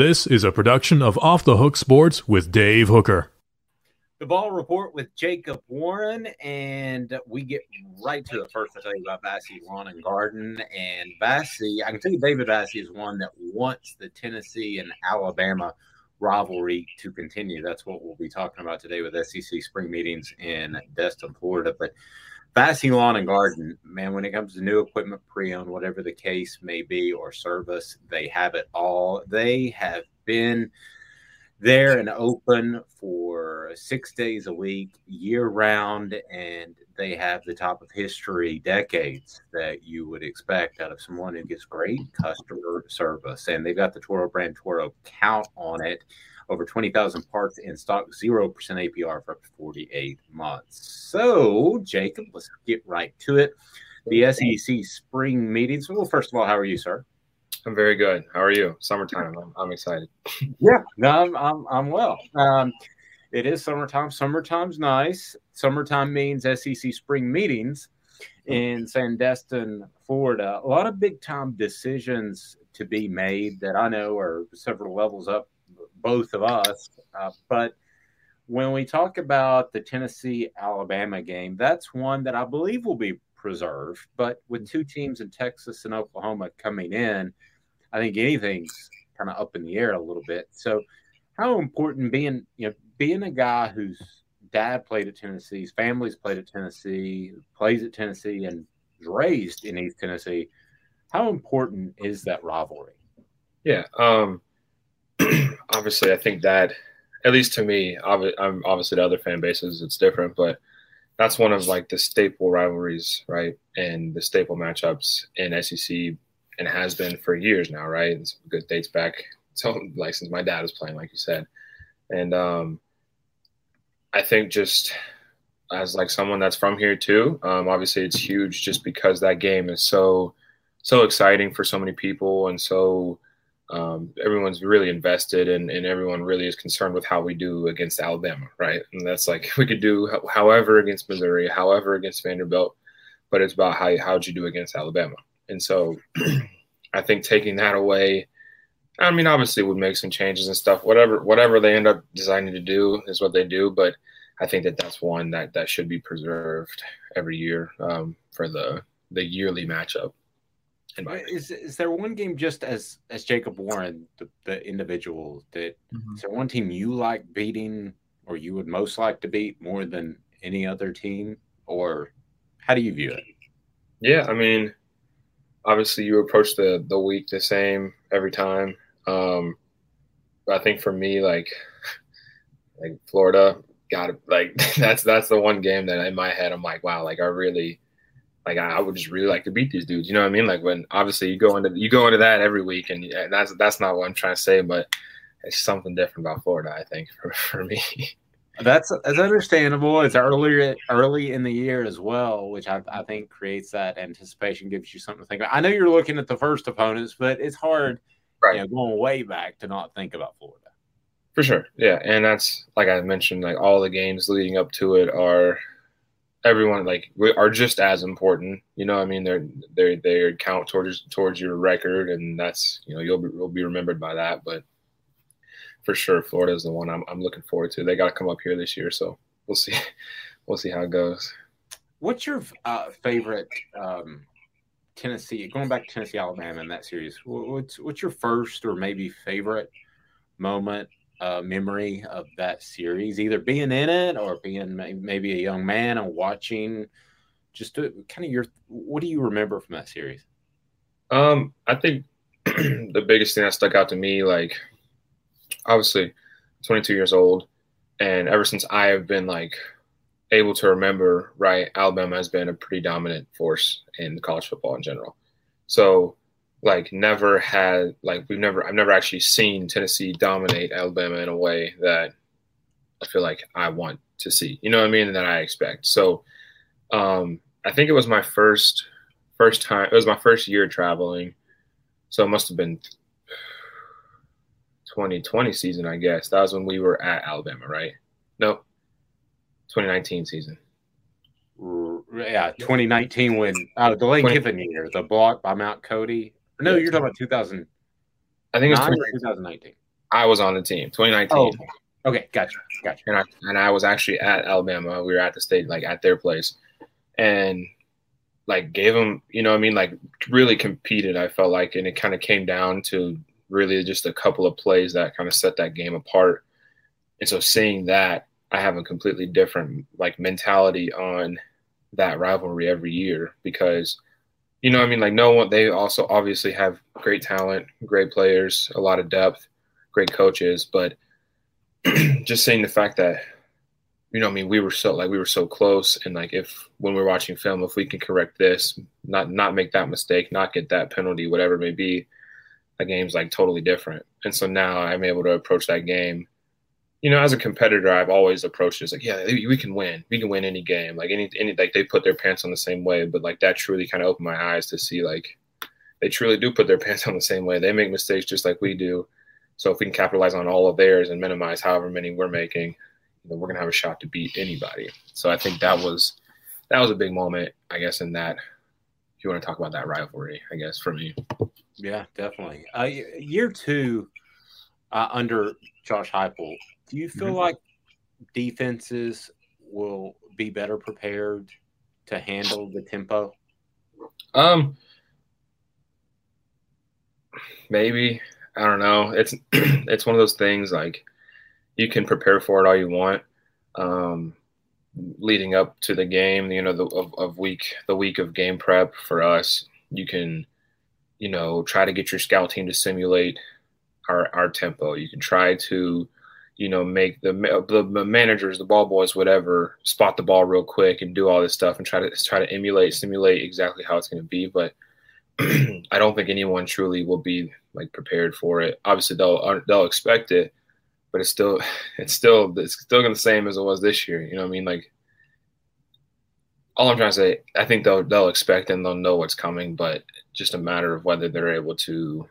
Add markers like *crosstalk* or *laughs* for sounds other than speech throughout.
This is a production of Off the Hook Sports with Dave Hooker. The Vol Report with Jacob Warren, and we get right to it. First, I'll tell you about Vassy Lawn and Garden. And Vassy, I can tell you, David Vassy is one that wants the Tennessee and Alabama rivalry to continue. That's what we'll be talking about today with SEC spring meetings in Destin, Florida. But Vassy Lawn and Garden, man, when it comes to new equipment, pre owned, whatever the case may be, or service, they have it all. They have been there and open for six days a week, year round, and they have the top of history decades that you would expect out of someone who gets great customer service. And they've got the Toro brand Toro count on it. Over 20,000 parts in stock, 0% APR for up to 48 months. So, Jacob, let's get right to it. The SEC spring meetings. Well, first of all, how are you, sir? I'm very good. How are you? Summertime. I'm, I'm excited. Yeah, no, I'm, I'm, I'm well. Um, it is summertime. Summertime's nice. Summertime means SEC spring meetings in Sandestin, Florida. A lot of big time decisions to be made that I know are several levels up, both of us. Uh, but when we talk about the Tennessee Alabama game, that's one that I believe will be preserved. But with two teams in Texas and Oklahoma coming in, I think anything's kind of up in the air a little bit. So, how important being you know being a guy whose dad played at Tennessee, his family's played at Tennessee, plays at Tennessee, and is raised in East Tennessee. How important is that rivalry? Yeah, um, *clears throat* obviously, I think that at least to me, I'm obviously the other fan bases it's different, but that's one of like the staple rivalries, right? And the staple matchups in SEC and has been for years now, right? It's good dates back. *laughs* So like since my dad was playing, like you said, and um, I think just as like someone that's from here too, um, obviously it's huge just because that game is so so exciting for so many people and so um, everyone's really invested and, and everyone really is concerned with how we do against Alabama, right? And that's like *laughs* we could do however against Missouri, however against Vanderbilt, but it's about how how'd you do against Alabama. And so *clears throat* I think taking that away, I mean, obviously would make some changes and stuff. Whatever, whatever they end up designing to do is what they do. But I think that that's one that that should be preserved every year um, for the the yearly matchup. Is is there one game just as as Jacob Warren, the, the individual, that mm-hmm. is there one team you like beating or you would most like to beat more than any other team, or how do you view it? Yeah, I mean, obviously you approach the the week the same every time. Um, I think for me, like *laughs* like Florida, got. Like *laughs* that's that's the one game that in my head I'm like, wow, like I really like I would just really like to beat these dudes. You know what I mean? Like when obviously you go into you go into that every week, and that's that's not what I'm trying to say, but it's something different about Florida. I think *laughs* for, for me. That's that's understandable. It's earlier early in the year as well, which I, I think creates that anticipation, gives you something to think about. I know you're looking at the first opponents, but it's hard, right. you know, going way back to not think about Florida. For sure, yeah, and that's like I mentioned, like all the games leading up to it are everyone like are just as important. You know, I mean, they're they they count towards towards your record, and that's you know you'll be, you'll be remembered by that, but for sure, Florida is the one I'm, I'm looking forward to. They got to come up here this year, so we'll see. *laughs* We'll see how it goes. What's your uh, favorite um, Tennessee? Going back to Tennessee, Alabama in that series, what's what's your first or maybe favorite moment, uh, memory of that series? Either being in it or being maybe a young man and watching. Just to, kind of your, what do you remember from that series? Um, I think *clears throat* the biggest thing that stuck out to me, like obviously 22 years old, and ever since I have been like able to remember, right, Alabama has been a pretty dominant force in college football in general. So like never had like we've never I've never actually seen Tennessee dominate Alabama in a way that I feel like I want to see. You know what I mean? That I expect. So um I think it was my first first time it was my first year traveling. So it must have been 2020 season, I guess. That was when we were at Alabama, right? No, 2019 season. Yeah, 2019 when uh, the Lane 20, Kiffin year, the block by Mount Cody. No, you're talking about 2000. I think it was 2019. I was on the team, 2019. Oh, okay. gotcha, gotcha. And I and I was actually at Alabama. We were at the state, like at their place, and like gave them, you know, what I mean, like really competed. I felt like, and it kind of came down to really just a couple of plays that kind of set that game apart. And so seeing that, I have a completely different like mentality on that rivalry every year because you know I mean like no one they also obviously have great talent, great players, a lot of depth, great coaches, but *clears throat* just seeing the fact that you know I mean we were so like we were so close and like if when we're watching film if we can correct this, not not make that mistake, not get that penalty, whatever it may be, the game's like totally different. And so now I'm able to approach that game you know, as a competitor, I've always approached it as like, yeah, we can win. We can win any game. Like any, any, like they put their pants on the same way. But like that truly kind of opened my eyes to see like they truly do put their *laughs* pants on the same way. They make mistakes just like we do. So if we can capitalize on all of theirs and minimize however many we're making, know, we're gonna have a shot to beat anybody. So I think that was that was a big moment, I guess, in that. If you want to talk about that rivalry, I guess for me. Yeah, definitely. Uh, year two uh, under Josh Heupel, do you feel mm-hmm. like defenses will be better prepared to handle the tempo? Um, maybe I don't know. It's *clears throat* it's one of those things like you can prepare for it all you want. Um, leading up to the game, you know, the of, of week the week of game prep for us, you can, you know, try to get your scout team to simulate our our tempo. You can try to you know, make the, the managers, the ball boys, whatever, spot the ball real quick and do all this stuff and try to try to emulate, simulate exactly how it's going to be. But *clears throat* I don't think anyone truly will be like prepared for it. Obviously, they'll uh, they'll expect it, but it's still it's still it's still going the same as it was this year. You know what I mean? Like all I'm trying to say, I think they'll they'll expect and they'll know what's coming, but just a matter of whether they're able to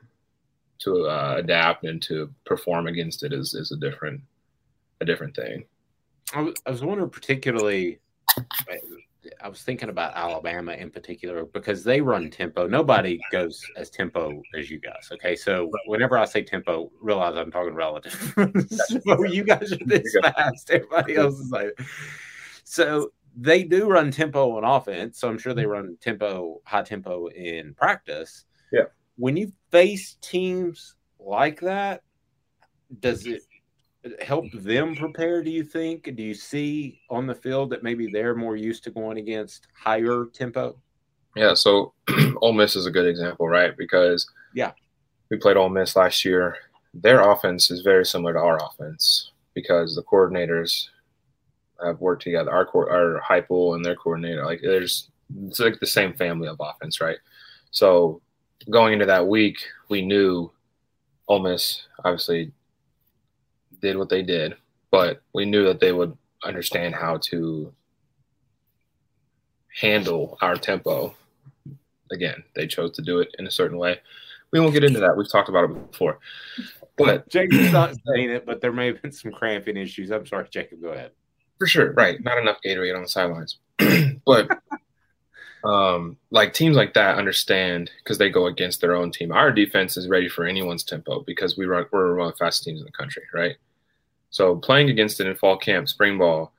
to uh, adapt and to perform against it is is a different a different thing. I was, I was wondering particularly. I was thinking about Alabama in particular because they run tempo. Nobody goes as tempo as you guys. Okay, so whenever I say tempo, realize I'm talking relative. *laughs* *laughs* so you guys are this fast. Everybody else is like. *laughs* So they do run tempo on offense. So I'm sure they run tempo, high tempo in practice. Yeah when you face teams like that, does it help mm-hmm. them prepare? Do you think? Do you see on the field that maybe they're more used to going against higher tempo? Yeah, so *clears throat* Ole Miss is a good example, right? Because yeah, we played Ole Miss last year. Their offense is very similar to our offense because the coordinators have worked together. Our our Heupel and their coordinator, like there's it's like the same family of offense, right? So going into that week, we knew Ole Miss obviously did what they did, but we knew that they would understand how to handle our tempo. Again, they chose to do it in a certain way. We won't get into that. We've talked about it before. But *laughs* Jacob's not saying it, but there may have been some cramping issues. I'm sorry, Jacob. Go ahead. For sure. Right. Not enough Gatorade on the sidelines. *clears throat* but *laughs* um, like teams like that understand because they go against their own team. Our defense is ready for anyone's tempo because we run we're one of the fastest teams in the country, right? So playing against it in fall camp, spring ball,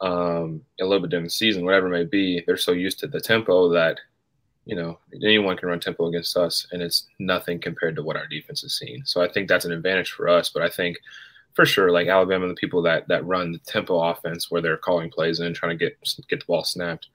um, a little bit during the season, whatever it may be, they're so used to the tempo that you know anyone can run tempo against us, and it's nothing compared to what our defense has seen. So I think that's an advantage for us. But I think for sure, like Alabama, the people that that run the tempo offense where they're calling plays and trying to get get the ball snapped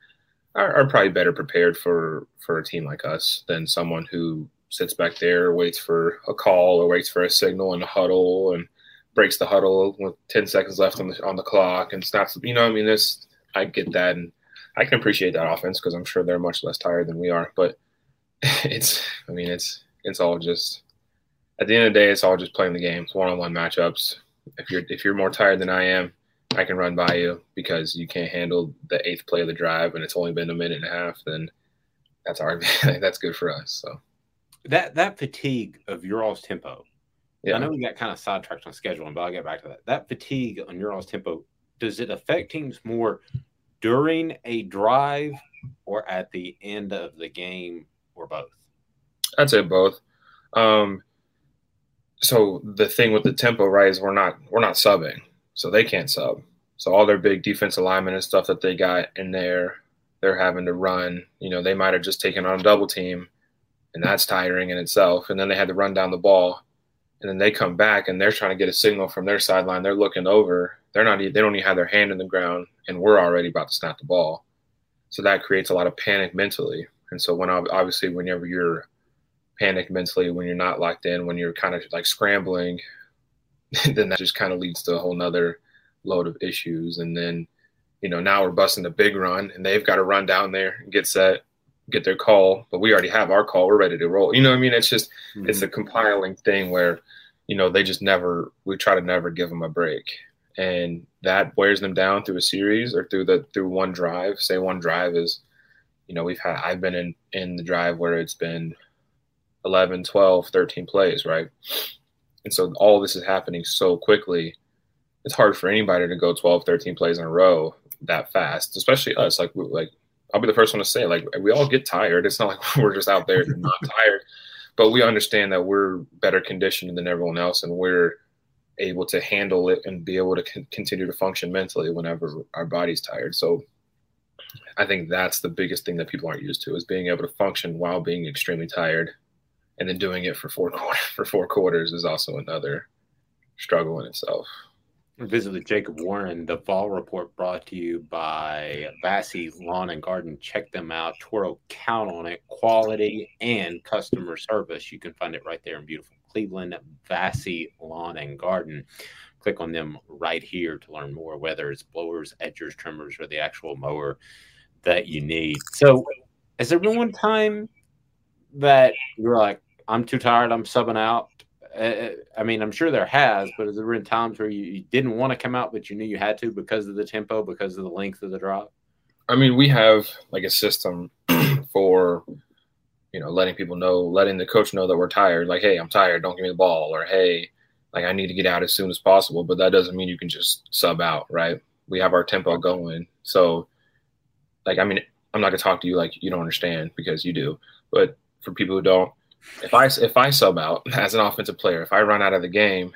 are, are probably better prepared for for a team like us than someone who sits back there, waits for a call or waits for a signal in a huddle and breaks the huddle with 10 seconds left on the on the clock and snaps. You know, I mean, this I get that, and I can appreciate that offense because I'm sure they're much less tired than we are. But *laughs* it's, I mean, it's it's all just at the end of the day, it's all just playing the games, one-on-one matchups. If you're if you're more tired than I am, I can run by you because you can't handle the eighth play of the drive and it's only been a minute and a half, then that's our *laughs* that's good for us. So that that fatigue of your all's tempo. Yeah. I know we got kind of sidetracked on scheduling, but I'll get back to that. That fatigue on your all's tempo, does it affect teams more during a drive or at the end of the game or both? I'd say both. Um, so the thing with the tempo, right, is we're not we're not subbing, so they can't sub. So all their big defense alignment and stuff that they got in there, they're having to run. You know, they might have just taken on a double team, and that's tiring in itself. And then they had to run down the ball, and then they come back and they're trying to get a signal from their sideline. They're looking over. They're not. They don't even have their hand in the ground, and we're already about to snap the ball. So that creates a lot of panic mentally. And so when obviously whenever you're panicked mentally, when you're not locked in, when you're kind of like scrambling, *laughs* then that just kind of leads to a whole nother load of issues. And then, you know, now we're busting a big run and they've got to run down there and get set, get their call, but we already have our call. We're ready to roll. You know what I mean? It's just, mm-hmm. it's a compiling thing where, you know, they just never, we try to never give them a break and that wears them down through a series or through the through one drive. Say one drive is, you know, we've had I've been in in the drive where it's been 11, 12, 13 plays, right? And so all this is happening so quickly. It's hard for anybody to go 12, 13 plays in a row that fast, especially us. Like, like I'll be the first one to say, like, we all get tired. It's not like *laughs* we're just out there *laughs* not tired, but we understand that we're better conditioned than everyone else, and we're able to handle it and be able to con- continue to function mentally whenever our body's tired. So I think that's the biggest thing that people aren't used to is being able to function while being extremely tired, and then doing it for four *laughs* for four quarters is also another struggle in itself. Visit with Jacob Warren, the Vol Report brought to you by Vassy Lawn and Garden. Check them out. Toro, count on it. Quality and customer service. You can find it right there in beautiful Cleveland Vassy Lawn and Garden. Click on them right here to learn more, whether it's blowers, edgers, trimmers, or the actual mower that you need. So, has there been one time that you're like, I'm too tired, I'm subbing out? Uh, I mean, I'm sure there has, but has there been times where you, you didn't want to come out, but you knew you had to because of the tempo, because of the length of the drop? I mean, we have like a system *clears throat* for you know, letting people know, letting the coach know that we're tired. Like, hey, I'm tired. Don't give me the ball. Or hey, like I need to get out as soon as possible. But that doesn't mean you can just sub out, right? We have our tempo going. So, like, I mean, I'm not gonna talk to you like you don't understand because you do. But for people who don't, if I if I sub out *laughs* as an offensive player, if I run out of the game,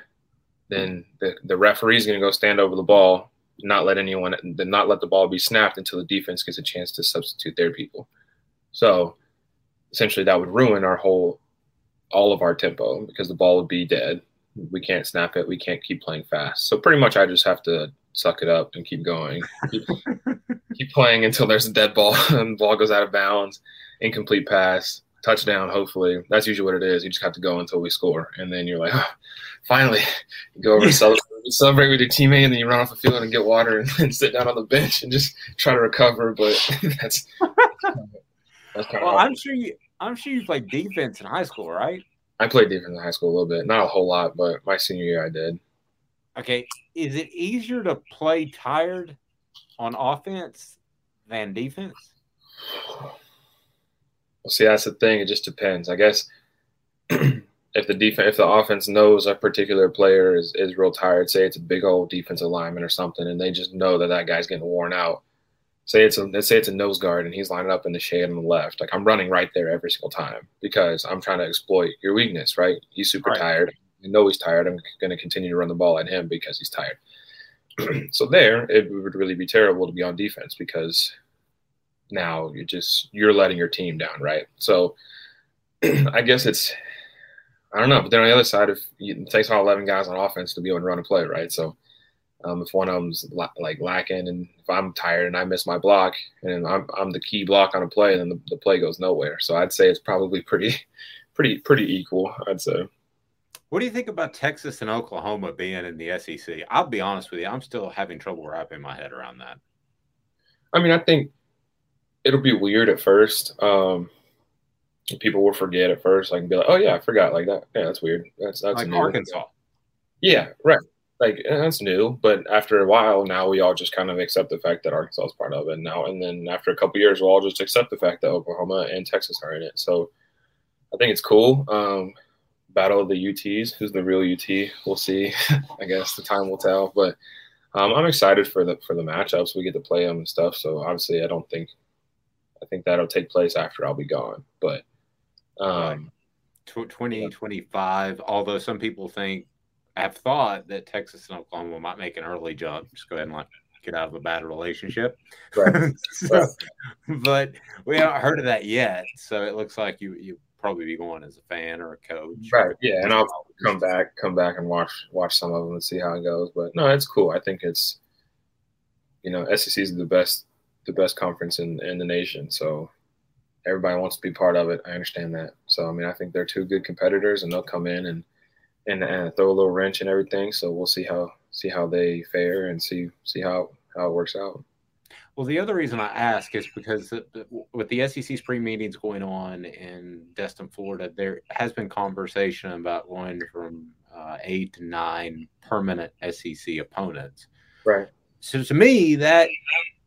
then the the referee's gonna go stand over the ball, not let anyone, not let the ball be snapped until the defense gets a chance to substitute their people. So essentially that would ruin our whole all of our tempo because the ball would be dead. We can't snap it. We can't keep playing fast. So pretty much I just have to suck it up and keep going. Keep, *laughs* keep playing until there's a dead ball *laughs* and the ball goes out of bounds, incomplete pass, touchdown, hopefully. That's usually what it is. You just have to go until we score. And then you're like, oh, finally, you *laughs* go over to celebrate, celebrate with your teammate, and then you run off the field and get water and, and sit down on the bench and just try to recover. But *laughs* that's, that's kind well, of I'm sure you I'm sure you played defense in high school, right? I played defense in high school a little bit, not a whole lot, but my senior year I did. Okay, is it easier to play tired on offense than defense? *sighs* *laughs* Well, see, that's the thing. It just depends. I guess *clears throat* if the defense, if the offense knows a particular player is, is real tired, say it's a big old defensive lineman or something, and they just know that that guy's getting worn out, say it's a let's say it's a nose guard and he's lining up in the shade on the left. Like I'm running right there every single time because I'm trying to exploit your weakness, right? He's super right. tired. I know he's tired. I'm going to continue to run the ball at him because he's tired. *clears throat* so there, it would really be terrible to be on defense because now you're just you're letting your team down, right? So *clears throat* I guess it's I don't know, but then on the other side, if it takes all 11 guys on offense to be able to run a play, right? So um, if one of them's la- like lacking, and if I'm tired and I miss my block, and I'm, I'm the key block on a play, then the, the play goes nowhere. So I'd say it's probably pretty, *laughs* pretty, pretty equal. I'd say. What do you think about Texas and Oklahoma being in the SEC? I'll be honest with you, I'm still having trouble wrapping my head around that. I mean, I think it'll be weird at first. Um, people will forget at first, I can be like, "Oh yeah, I forgot." Like that. Yeah, that's weird. That's that's like Arkansas. Yeah, right like eh, that's new, but after a while, now we all just kind of accept the fact that Arkansas is part of it now. And then after a couple years, we'll all just accept the fact that Oklahoma and Texas are in it. So I think it's cool. Um, battle of the UTs. Who's the real UT? We'll see. *laughs* I guess the time will tell. But um, I'm excited for the for the matchups. We get to play them and stuff. So obviously, I don't think I think that'll take place after I'll be gone. But um, 2025. Although some people think have thought that Texas and Oklahoma might make an early jump. Just go ahead and like get out of a bad relationship. Right. so, *laughs* right. But we haven't heard of that yet. So it looks like you you probably be going as a fan or a coach. Right. Yeah, and I'll come back, come back and watch watch some of them and see how it goes. But no, it's cool. I think it's you know SEC is the best the best conference in in the nation. So everybody wants to be part of it. I understand that. So I mean, I think they're two good competitors, and they'll come in and and, and throw a little wrench and everything. So we'll see how see how they fare and see see how how it works out. Well, the other reason I ask is because with the SEC spring meetings going on in Destin, Florida, there has been conversation about going from uh, eight to nine permanent SEC opponents. Right. So to me, that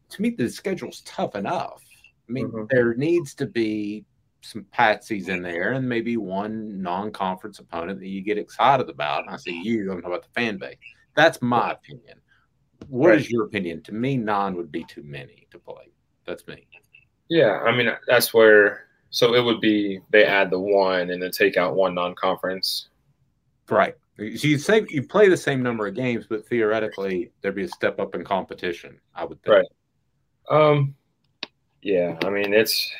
to me the schedule's tough enough. I mean, mm-hmm. there needs to be some patsies in there and maybe one non-conference opponent that you get excited about. And I say you, I'm talking about the fan base. That's my opinion. What right. is your opinion? To me, nine would be too many to play. That's me. Yeah, I mean that's where. So it would be they add the one and then take out one non-conference. Right. So you say you play the same number of games, but theoretically there'd be a step up in competition. I would think. Right. Um. Yeah, I mean it's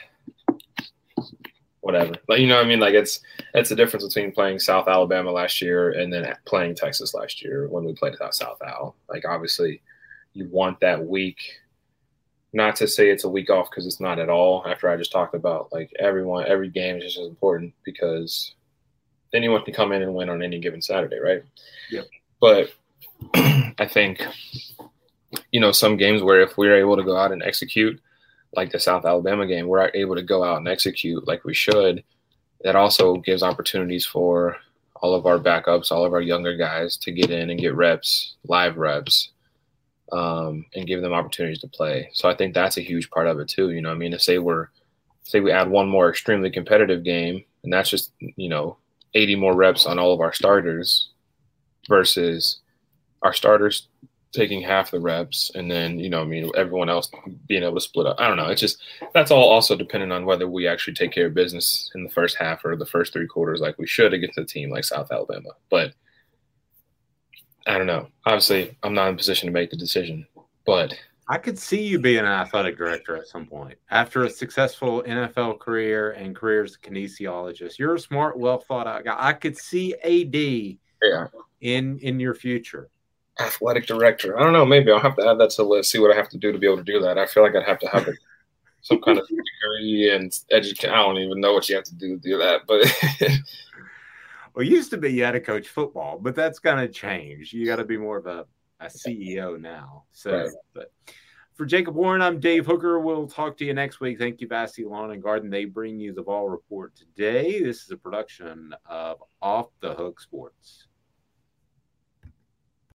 whatever. Like you know, I mean, like it's it's the difference between playing South Alabama last year and then playing Texas last year when we played South Al. Like obviously, you want that week. Not to say it's a week off because it's not at all. After I just talked about like everyone, every game is just as important because anyone can come in and win on any given Saturday, right? Yep. But *clears throat* I think you know some games where if we're able to go out and execute like the South Alabama game, we're able to go out and execute like we should. That also gives opportunities for all of our backups, all of our younger guys to get in and get reps, live reps, um, and give them opportunities to play. So I think that's a huge part of it too. You know, I mean, if say we're say we add one more extremely competitive game, and that's just you know 80 more reps on all of our starters versus our starters taking half the reps and then you know i mean everyone else being able to split up. I don't know. It's just that's all also dependent on whether we actually take care of business in the first half or the first three quarters like we should against a team like south alabama. But i don't know. Obviously i'm not in position to make the decision but i could see you being an athletic director at some point. After a successful nfl career and career as a kinesiologist you're a smart well thought out guy. I could see ad yeah. in in your future athletic director. I don't know. Maybe I'll have to add that to the list. See what I have to do to be able to do that. I feel like I'd have to have a, some kind of *laughs* degree and education. I don't even know what you have to do to do that. But *laughs* well, used to be you had to coach football, but that's going to change. You got to be more of a, a CEO now. So, right. but for Jacob Warren, I'm Dave Hooker. We'll talk to you next week. Thank you, Vassy Lawn and Garden. They bring you the Vol Report today. This is a production of Off the Hook Sports.